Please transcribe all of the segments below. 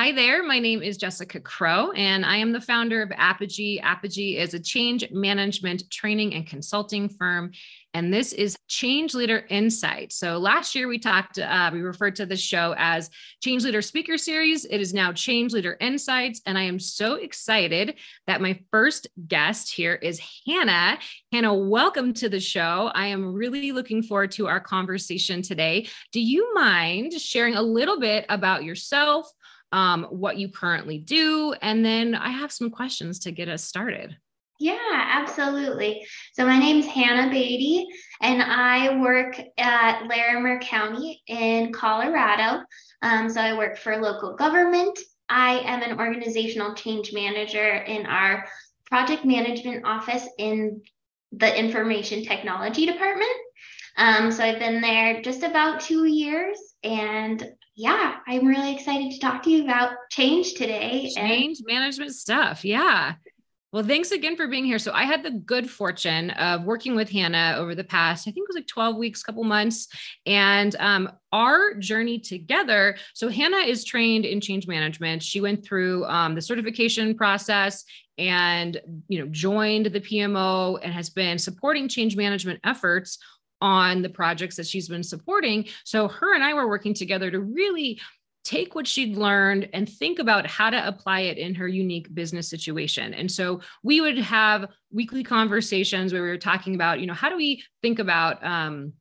Hi there. My name is Jessica Crow, and I am the founder of Apogy. Apogy is a change management training and consulting firm. And this is Change Leader Insight. So last year we talked, uh, we referred to this show as Change Leader Speaker Series. It is now Change Leader Insights. And I am so excited that my first guest here is Hannah. Hannah, welcome to the show. I am really looking forward to our conversation today. Do you mind sharing a little bit about yourself? Um, what you currently do. And then I have some questions to get us started. Yeah, absolutely. So my name is Hannah Bade, and I work at Larimer County in Colorado. Um, so I work for local government. I am an organizational change manager in our project management office in the information technology department. Um, so I've been there just about two years, and yeah, I'm really excited to talk to you about change today. Change and- management stuff. Yeah. Well, thanks again for being here. So, I had the good fortune of working with Hannah over the past, I think it was like 12 weeks, couple months. And um, our journey together. So, Hannah is trained in change management. She went through um, the certification process and you know joined the PMO and has been supporting change management efforts on the projects that she's been supporting. So her and I were working together to really take what she'd learned and think about how to apply it in her unique business situation. And so we would have weekly conversations where we were talking about, you know, how do we think about um,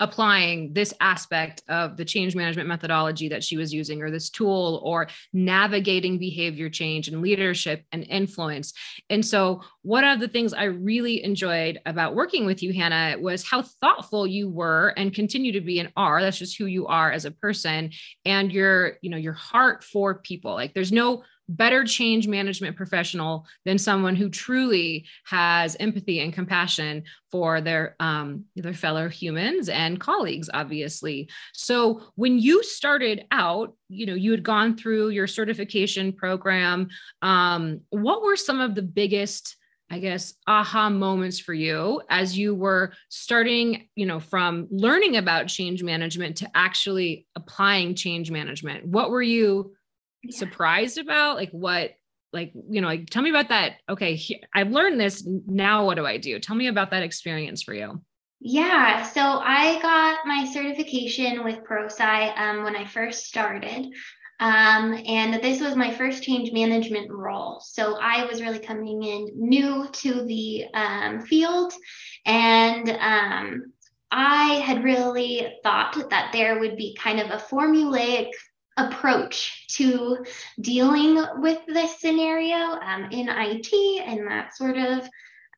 applying this aspect of the change management methodology that she was using or this tool or navigating behavior change and leadership and influence. And so, one of the things I really enjoyed about working with you, Hannah, was how thoughtful you were and continue to be and are. That's just who you are as a person and your, you know, your heart for people. Like there's no better change management professional than someone who truly has empathy and compassion for their um, their fellow humans and colleagues obviously so when you started out you know you had gone through your certification program um, what were some of the biggest I guess, aha moments for you as you were starting, you know, from learning about change management to actually applying change management? What were you yeah. surprised about? Like what like you know like tell me about that okay he, i've learned this now what do i do tell me about that experience for you yeah so i got my certification with ProSci um, when i first started um, and this was my first change management role so i was really coming in new to the um, field and um, i had really thought that there would be kind of a formulaic approach to dealing with this scenario um, in IT and that sort of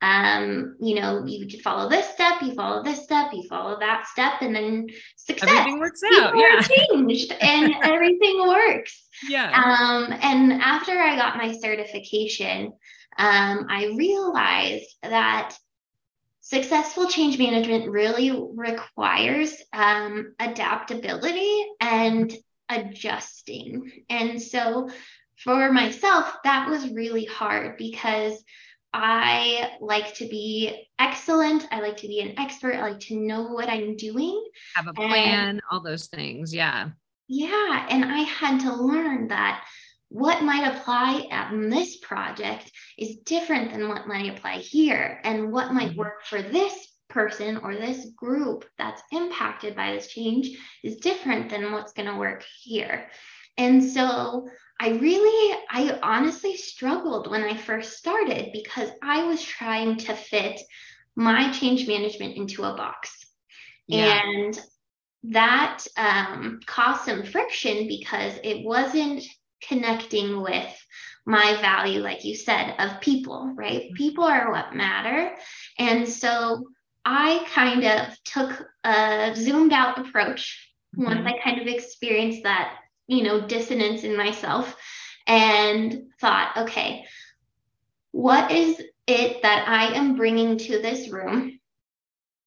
um, you know, you follow this step, you follow this step, you follow that step, and then success. Everything works out. People yeah. changed and everything works. Yeah. Um, and after I got my certification, um, I realized that successful change management really requires um, adaptability and adjusting. And so for myself, that was really hard because I like to be excellent. I like to be an expert. I like to know what I'm doing. Have a plan, and, all those things. Yeah. Yeah. And I had to learn that what might apply in this project is different than what might apply here. And what might mm-hmm. work for this person or this group that's impacted by this change is different than what's going to work here. And so I really, I honestly struggled when I first started because I was trying to fit my change management into a box. Yeah. And that um, caused some friction because it wasn't connecting with my value, like you said, of people, right? Mm-hmm. People are what matter. And so I kind of took a zoomed out approach mm-hmm. once I kind of experienced that, you know, dissonance in myself and thought, okay, what is it that I am bringing to this room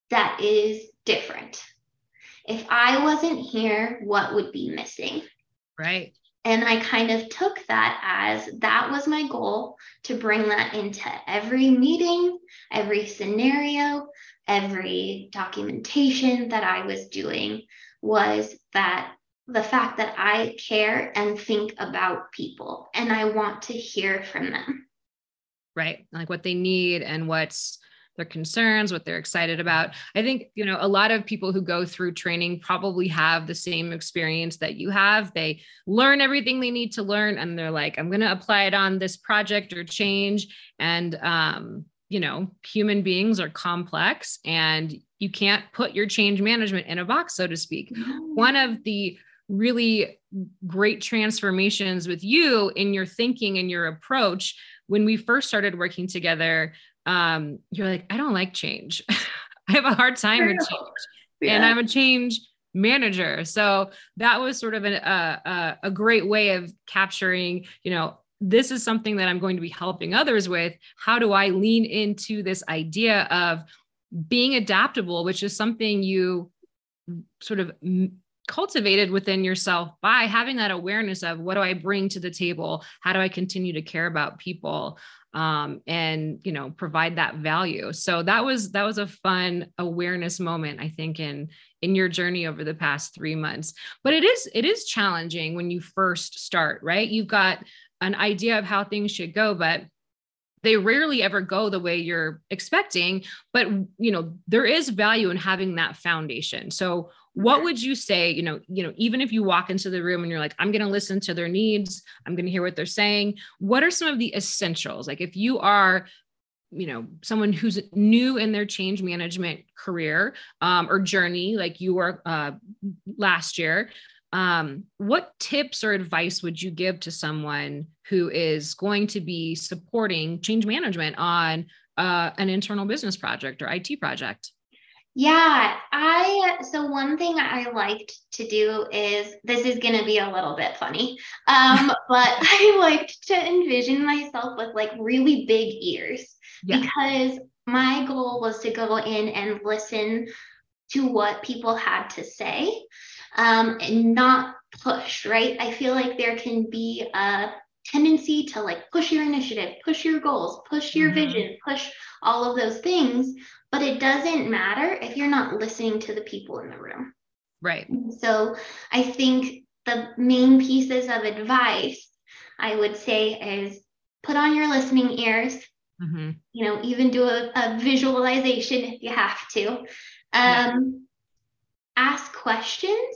that is different? If I wasn't here, what would be missing? Right. And I kind of took that as that was my goal to bring that into every meeting, every scenario, every documentation that I was doing was that the fact that I care and think about people and I want to hear from them. Right. Like what they need and what's their concerns, what they're excited about. I think, you know, a lot of people who go through training probably have the same experience that you have. They learn everything they need to learn and they're like, I'm going to apply it on this project or change. And, um, you know, human beings are complex and you can't put your change management in a box, so to speak. One of the really great transformations with you in your thinking and your approach when we first started working together um, you're like i don't like change i have a hard time with change yeah. and i'm a change manager so that was sort of an, a, a great way of capturing you know this is something that i'm going to be helping others with how do i lean into this idea of being adaptable which is something you sort of cultivated within yourself by having that awareness of what do I bring to the table? How do I continue to care about people? Um, and you know provide that value. So that was that was a fun awareness moment i think in in your journey over the past three months. But it is it is challenging when you first start right? You've got an idea of how things should go but they rarely ever go the way you're expecting. But you know there is value in having that foundation. So what would you say you know you know even if you walk into the room and you're like i'm going to listen to their needs. I'm going to hear what they're saying. What are some of the essentials? Like if you are you know someone who's new in their change management career um, or journey like you were uh, last year um, what tips or advice would you give to someone who is going to be supporting change management on uh, an internal business project or IT project? Yeah, I so one thing I liked to do is this is going to be a little bit funny, um, but I liked to envision myself with like really big ears yeah. because my goal was to go in and listen to what people had to say um, and not push, right? I feel like there can be a tendency to like push your initiative, push your goals, push your mm-hmm. vision, push all of those things, but it doesn't matter if you're not listening to the people in the room. Right. So I think the main pieces of advice I would say is put on your listening ears. Mm-hmm. You know, even do a, a, visualization if you have to. Um, yeah. Ask questions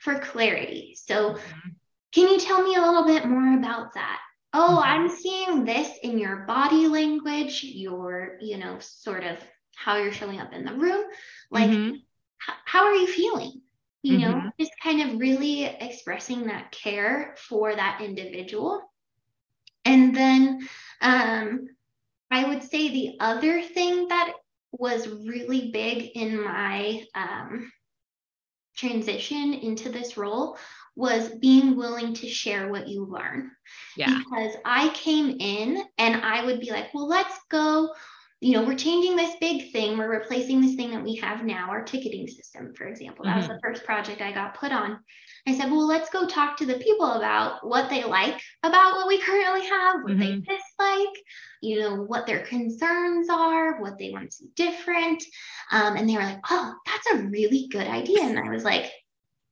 for clarity. So, mm-hmm. Can you tell me a little bit more about that? Oh, mm-hmm. I'm seeing this in your body language, your, you know, sort of how you're showing up in the room. Like, mm-hmm. h- how are you feeling? You know, mm-hmm. just kind of really expressing that care for that individual. And then um, I would say the other thing that was really big in my um, transition into this role was being willing to share what you learn. Yeah. Because I came in and I would be like, well, let's go. You know, we're changing this big thing. We're replacing this thing that we have now, our ticketing system, for example. That mm-hmm. was the first project I got put on. I said, well, let's go talk to the people about what they like about what we currently have, what mm-hmm. they dislike, you know, what their concerns are, what they want to see different. Um, and they were like, oh, that's a really good idea. And I was like,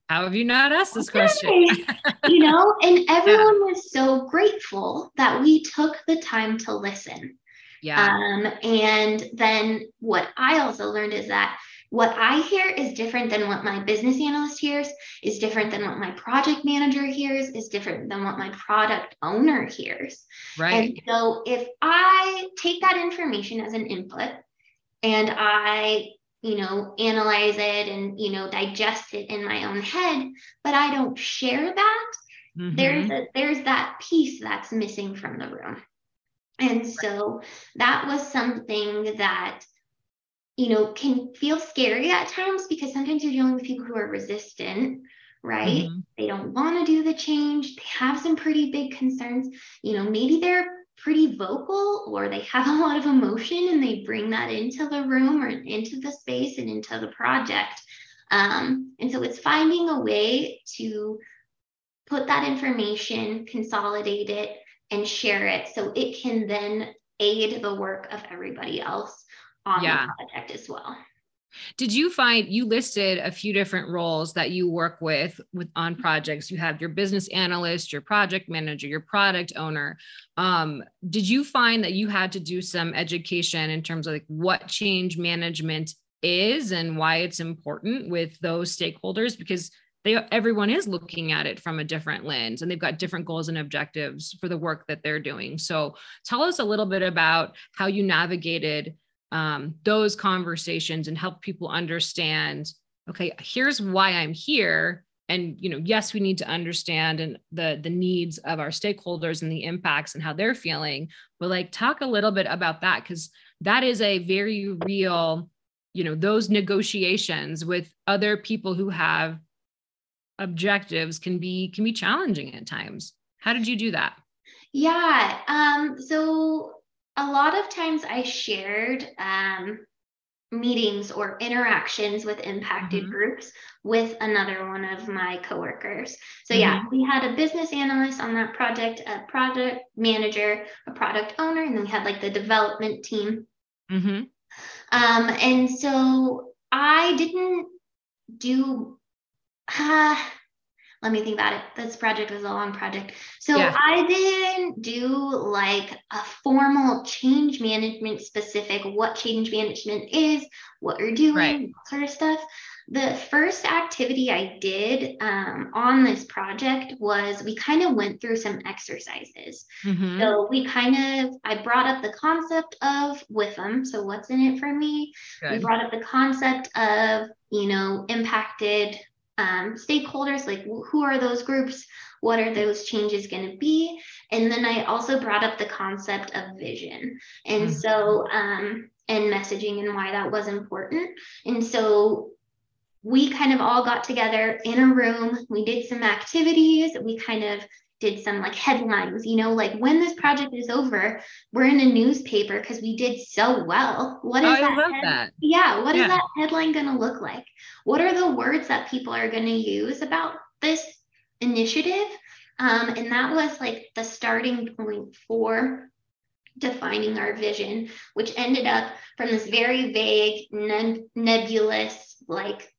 how have you not asked this question? you know, and everyone yeah. was so grateful that we took the time to listen. Yeah. Um, and then what I also learned is that what I hear is different than what my business analyst hears, is different than what my project manager hears, is different than what my product owner hears. Right. And so if I take that information as an input and I you know analyze it and you know digest it in my own head but i don't share that mm-hmm. there's a, there's that piece that's missing from the room and so that was something that you know, can feel scary at times because sometimes you're dealing with people who are resistant, right? Mm-hmm. They don't want to do the change. They have some pretty big concerns. You know, maybe they're pretty vocal or they have a lot of emotion and they bring that into the room or into the space and into the project. Um, and so it's finding a way to put that information, consolidate it, and share it so it can then aid the work of everybody else on yeah. the project as well. Did you find you listed a few different roles that you work with with on projects? You have your business analyst, your project manager, your product owner. Um, did you find that you had to do some education in terms of like what change management is and why it's important with those stakeholders? Because they everyone is looking at it from a different lens and they've got different goals and objectives for the work that they're doing. So tell us a little bit about how you navigated um, those conversations and help people understand okay here's why i'm here. And you know yes we need to understand and the the needs of our stakeholders and the impacts and how they're feeling. But like talk a little bit about that because that is a very real you know those negotiations with other people who have objectives can be can be challenging at times. How did you do that? Yeah um so a lot of times I shared um, meetings or interactions with impacted mm-hmm. groups with another one of my coworkers. So mm-hmm. yeah, we had a business analyst on that project, a product manager, a product owner, and then we had like the development team. Mm-hmm. Um, and so I didn't do. Uh, let me think about it. This project was a long project. So yeah. I didn't do like a formal change management specific, what change management is, what you're doing, right. sort of stuff. The first activity I did um, on this project was we kind of went through some exercises. Mm-hmm. So we kind of, I brought up the concept of with them. So what's in it for me? Good. We brought up the concept of, you know, impacted um, stakeholders, like who are those groups? What are those changes going to be? And then I also brought up the concept of vision. And mm-hmm. so, um, and messaging and why that was important. And so we kind of all got together in a room. We did some activities. We kind of did some like headlines, you know, like when this project is over, we're in a newspaper because we did so well. What is oh, that? I love head- that. Yeah. What yeah. is that headline going to look like? What are the words that people are going to use about this initiative? Um, and that was like the starting point for defining our vision, which ended up from this very vague, nebulous, like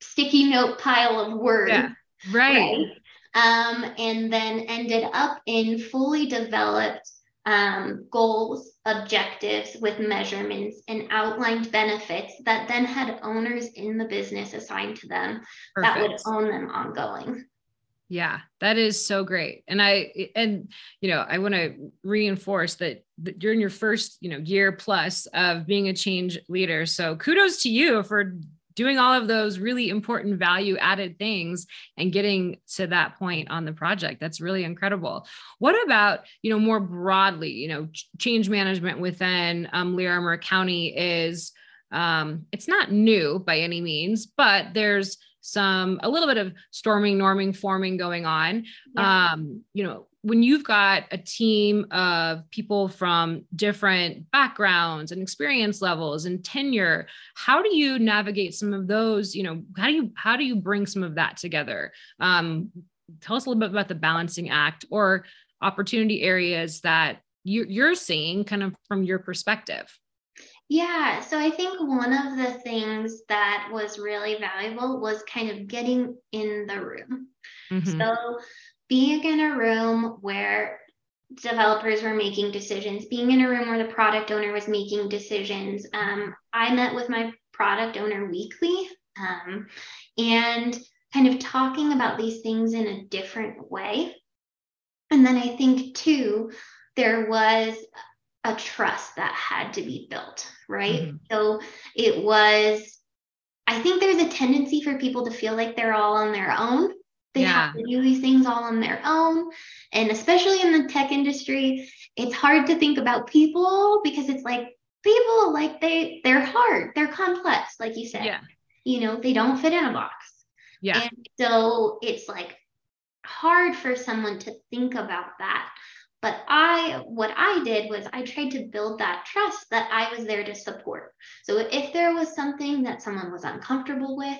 sticky note pile of words. Yeah. Right. right? Um, and then ended up in fully developed um, goals, objectives with measurements and outlined benefits that then had owners in the business assigned to them Perfect. that would own them ongoing. Yeah, that is so great. And I and you know, I want to reinforce that, that you're in your first, you know, year plus of being a change leader. So kudos to you for doing all of those really important value added things and getting to that point on the project. That's really incredible. What about you know more broadly you know change management within um, larimer county is um, it's not new by any means but there's some a little bit of storming norming forming going on. Yeah. um, you know when you've got a team of people from different backgrounds and experience levels and tenure how do you navigate some of those you know how do you how do you bring some of that together um, tell us a little bit about the balancing act or opportunity areas that you, you're seeing kind of from your perspective yeah, so I think one of the things that was really valuable was kind of getting in the room. Mm-hmm. So being in a room where developers were making decisions, being in a room where the product owner was making decisions. Um, I met with my product owner weekly um, and kind of talking about these things in a different way. And then I think, too, there was a trust that had to be built, right? Mm-hmm. So it was, I think there's a tendency for people to feel like they're all on their own they yeah. have to do these things all on their own. And especially in the tech industry, it's hard to think about people because it's like people like they they're hard, they're complex, like you said. Yeah. You know, they don't fit in a box. Yeah. And so it's like hard for someone to think about that. But I, what I did was I tried to build that trust that I was there to support. So if there was something that someone was uncomfortable with,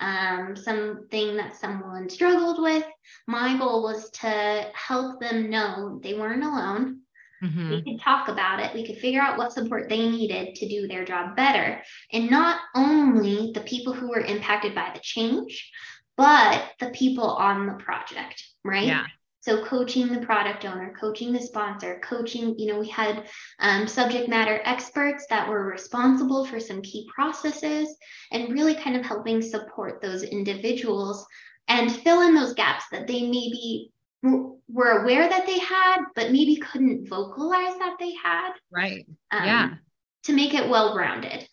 um, something that someone struggled with. My goal was to help them know they weren't alone. Mm-hmm. We could talk about it. We could figure out what support they needed to do their job better. And not only the people who were impacted by the change, but the people on the project, right? Yeah. So coaching the product owner, coaching the sponsor, coaching, you know, we had um, subject matter experts that were responsible for some key processes and really kind of helping support those individuals and fill in those gaps that they maybe were aware that they had, but maybe couldn't vocalize that they had. Right. Um, yeah. To make it well rounded.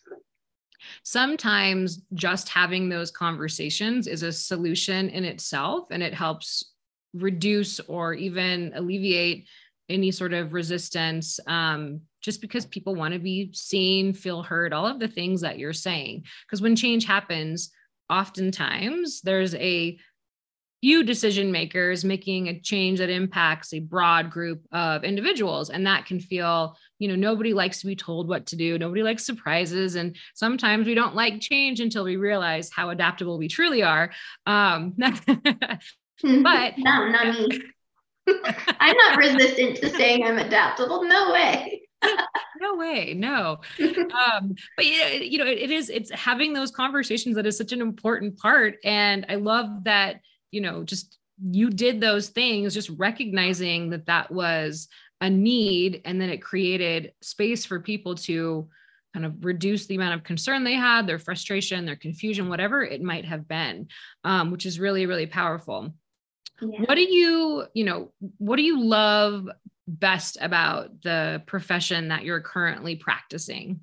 Sometimes just having those conversations is a solution in itself and it helps reduce or even alleviate any sort of resistance um, just because people want to be seen, feel heard, all of the things that you're saying. Because when change happens, oftentimes there's a few decision makers making a change that impacts a broad group of individuals and that can feel you know nobody likes to be told what to do nobody likes surprises and sometimes we don't like change until we realize how adaptable we truly are um, but no not me. I'm not resistant to saying i'm adaptable. No way. No way no. Um but you know it, it is it's having those conversations that is such an important part. And i love that you know just you did those things just recognizing that that was a need and then it created space for people to kind of reduce the amount of concern they had their frustration their confusion whatever it might have been um, which is really really powerful yeah. what do you you know what do you love best about the profession that you're currently practicing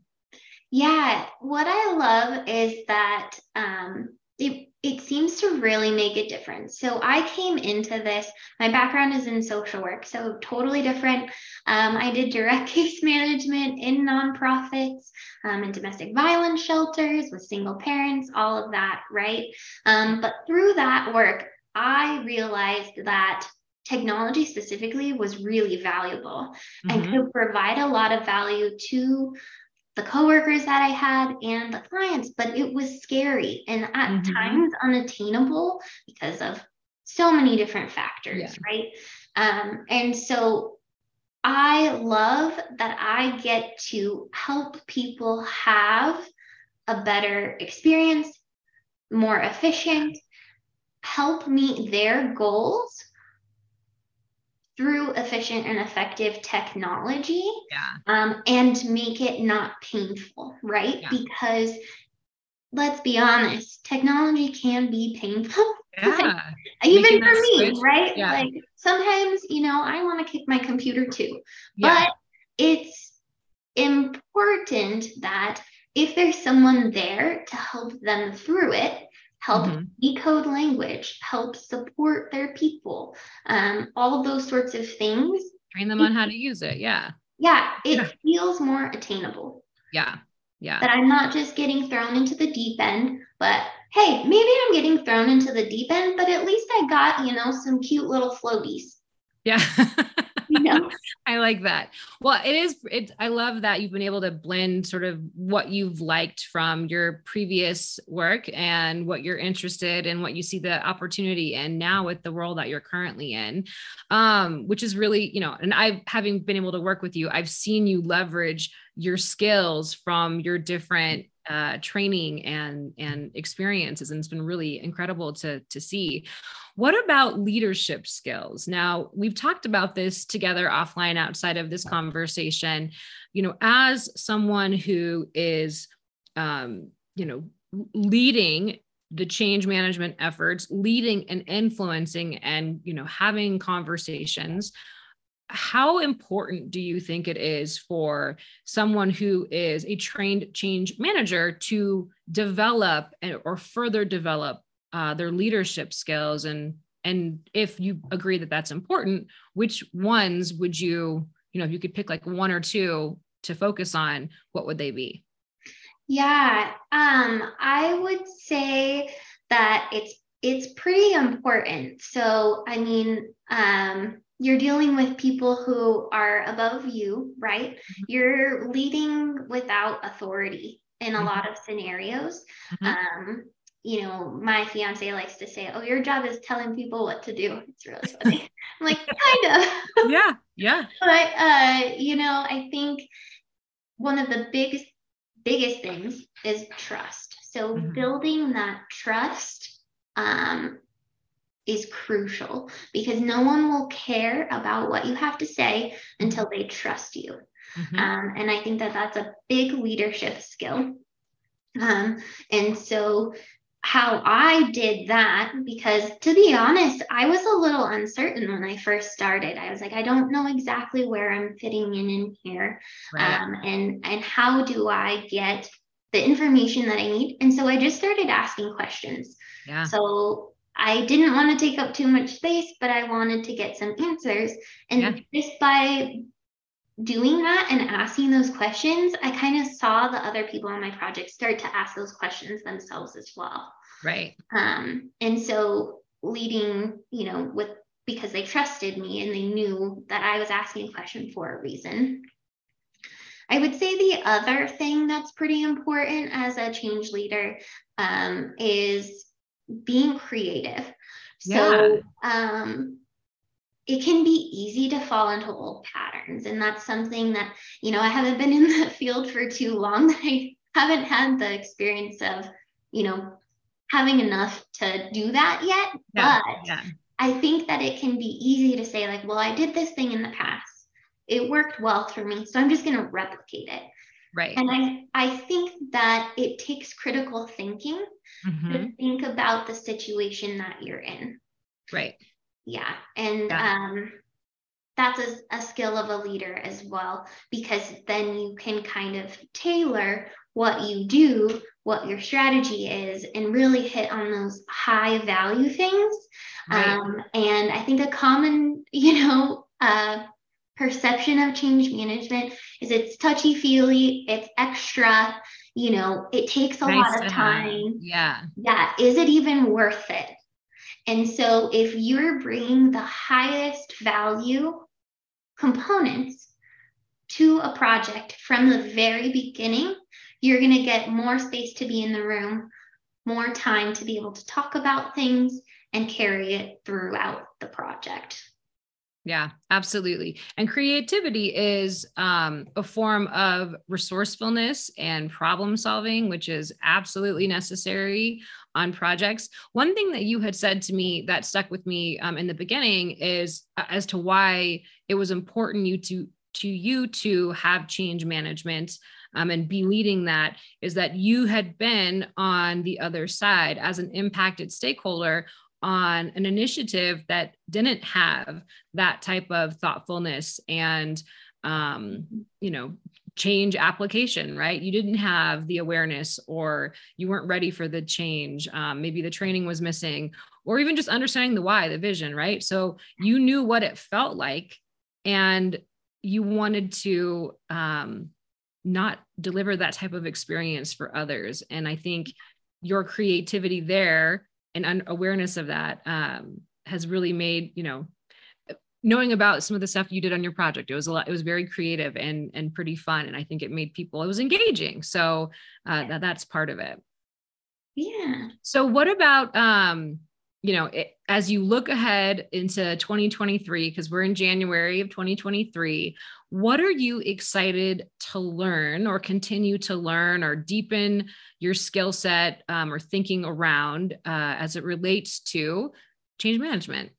yeah what i love is that um, it it seems to really make a difference. So I came into this, my background is in social work, so totally different. Um, I did direct case management in nonprofits um, and domestic violence shelters with single parents, all of that, right? Um, but through that work, I realized that technology specifically was really valuable mm-hmm. and could provide a lot of value to the coworkers that I had and the clients, but it was scary and at mm-hmm. times unattainable because of so many different factors, yeah. right? Um, and so I love that I get to help people have a better experience, more efficient, help meet their goals through efficient and effective technology yeah. um, and make it not painful, right? Yeah. Because let's be honest, technology can be painful. Yeah. even for me, switch. right? Yeah. Like sometimes, you know, I want to kick my computer too. But it's important that if there's someone there to help them through it, help mm-hmm. decode language, help support their people, um, all those sorts of things. Train them on how to use it. Yeah. Yeah. It yeah. feels more attainable. Yeah. Yeah. That I'm not just getting thrown into the deep end, but hey, maybe I'm getting thrown into the deep end, but at least I got, you know, some cute little floaties. Yeah. I like that. Well, it is, it, I love that you've been able to blend sort of what you've liked from your previous work and what you're interested in, what you see the opportunity in now with the world that you're currently in, um, which is really, you know, and I, having been able to work with you, I've seen you leverage your skills from your different uh, training and and experiences and it's been really incredible to to see what about leadership skills? Now we've talked about this together offline outside of this conversation. You know as someone who is um, you know leading the change management efforts leading and influencing and you know having conversations how important do you think it is for someone who is a trained change manager to develop or further develop uh, their leadership skills and and if you agree that that's important which ones would you you know if you could pick like one or two to focus on what would they be yeah um i would say that it's it's pretty important so i mean um you're dealing with people who are above you, right? Mm-hmm. You're leading without authority in a mm-hmm. lot of scenarios. Mm-hmm. Um, you know, my fiance likes to say, "Oh, your job is telling people what to do." It's really funny. I'm like, kind of. Yeah. Yeah. But uh, you know, I think one of the biggest biggest things is trust. So mm-hmm. building that trust um, is crucial because no one will care about what you have to say until they trust you. Mm-hmm. Um, and I think that that's a big leadership skill. Um, and so how I did that because to be honest, I was a little uncertain when I first started. I was like, I don't know exactly where I'm fitting in in here, right. um, and and how do I get the information that I need? And so I just started asking questions. Yeah. So I didn't want to take up too much space, but I wanted to get some answers, and yeah. just by doing that and asking those questions, I kind of saw the other people on my project start to ask those questions themselves as well. Right. Um, and so leading, you know, with because they trusted me and they knew that I was asking a question for a reason. I would say the other thing that's pretty important as a change leader um, is being creative. Yeah. So um, it can be easy to fall into old patterns. And that's something that, you know, I haven't been in the field for too long that I haven't had the experience of, you know, having enough to do that yet. Yeah, but yeah. I think that it can be easy to say, like, well, I did this thing in the past. It worked well for me. So I'm just going to replicate it. Right. And I, I think that it takes critical thinking mm-hmm. to think about the situation that you're in. Right. Yeah. And yeah. um that's a, a skill of a leader as well, because then you can kind of tailor what you do, what your strategy is, and really hit on those high value things. Right. Um, and I think a common, you know, uh, perception of change management is it's touchy feely, it's extra, you know, it takes a nice lot of time. Yeah. Yeah. Is it even worth it? And so if you're bringing the highest value components to a project from the very beginning, you're going to get more space to be in the room, more time to be able to talk about things and carry it throughout the project. Yeah, absolutely. And creativity is um, a form of resourcefulness and problem solving, which is absolutely necessary on projects. One thing that you had said to me that stuck with me um, in the beginning is uh, as to why it was important you to to you to have change management um, and be leading that is that you had been on the other side as an impacted stakeholder on an initiative that didn't have that type of thoughtfulness and um, you know change application right? You didn't have the awareness or you weren't ready for the change. Um, maybe the training was missing or even just understanding the why the vision right? So you knew what it felt like and you wanted to um, not deliver that type of experience for others. And i think your creativity there and un- awareness of that um, has really made you know knowing about some of the stuff you did on your project it was a lot it was very creative and and pretty fun. And i think it made people it was engaging. So uh, that, that's part of it. Yeah. So what about um you know it, as you look ahead into 2023 because we're in january of 2023 what are you excited to learn or continue to learn or deepen your skill set um, or thinking around uh, as it relates to change management?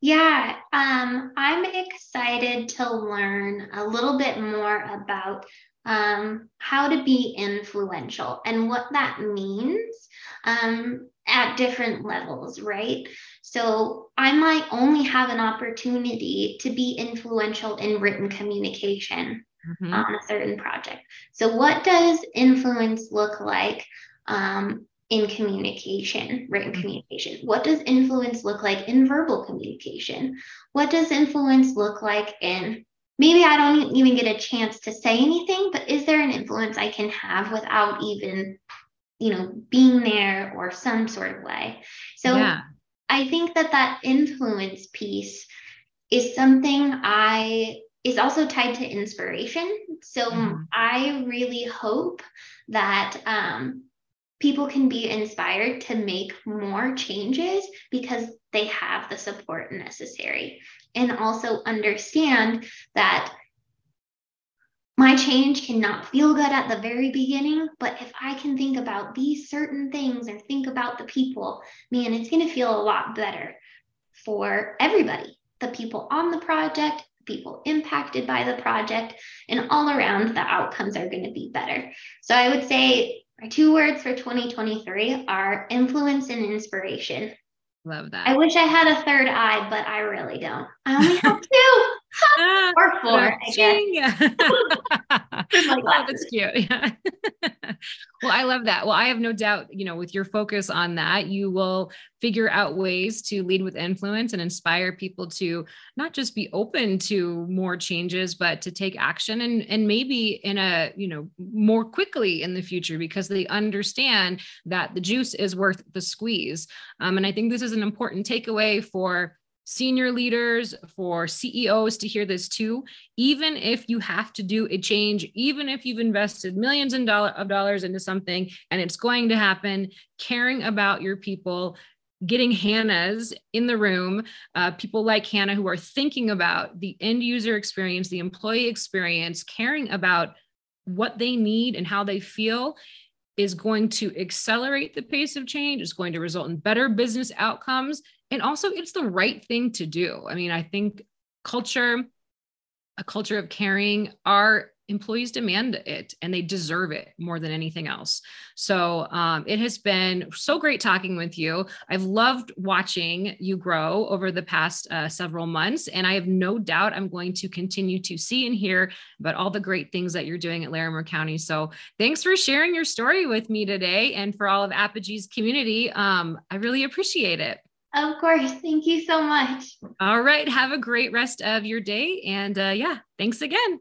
Yeah, um, I'm excited to learn a little bit more about um, how to be influential and what that means. Um, at different levels, right? So I might only have an opportunity to be influential in written communication mm-hmm. on a certain project. So, what does influence look like um, in communication, written mm-hmm. communication? What does influence look like in verbal communication? What does influence look like in maybe I don't even get a chance to say anything, but is there an influence I can have without even, you know, being there or some sort of way? So yeah. I think that that influence piece is something I is also tied to inspiration. So mm-hmm. I really hope that um, people can be inspired to make more changes because they have the support necessary. And also understand that my change cannot feel good at the very beginning, but if I can think about these certain things or think about the people, man, it's going to feel a lot better for everybody the people on the project, people impacted by the project, and all around the outcomes are going to be better. So I would say my two words for 2023 are influence and inspiration. Love that. I wish I had a third eye, but I really don't. I only have two. or four, I guess. oh, that's cute. Yeah. well, I love that. Well, I have no doubt, you know, with your focus on that, you will figure out ways to lead with influence and inspire people to not just be open to more changes, but to take action and, and maybe in a, you know, more quickly in the future because they understand that the juice is worth the squeeze. Um, and I think this is an important takeaway for senior leaders, for CEOs to hear this too. Even if you have to do a change, even if you've invested millions of dollars into something and it's going to happen, caring about your people, getting Hannahs in the room, uh, people like Hannah who are thinking about the end user experience, the employee experience, caring about what they need and how they feel is going to accelerate the pace of change, is going to result in better business outcomes, and also it's the right thing to do. I mean i think culture a culture of caring our employees demand it and they deserve it more than anything else so um, it has been so great talking with you i've loved watching you grow over the past uh, several months and i have no doubt i'm going to continue to see and hear about all the great things that you're doing at larimer county so thanks for sharing your story with me today and for all of Apogy's community um, i really appreciate it of course. Thank you so much. All right. Have a great rest of your day. And uh, yeah, thanks again.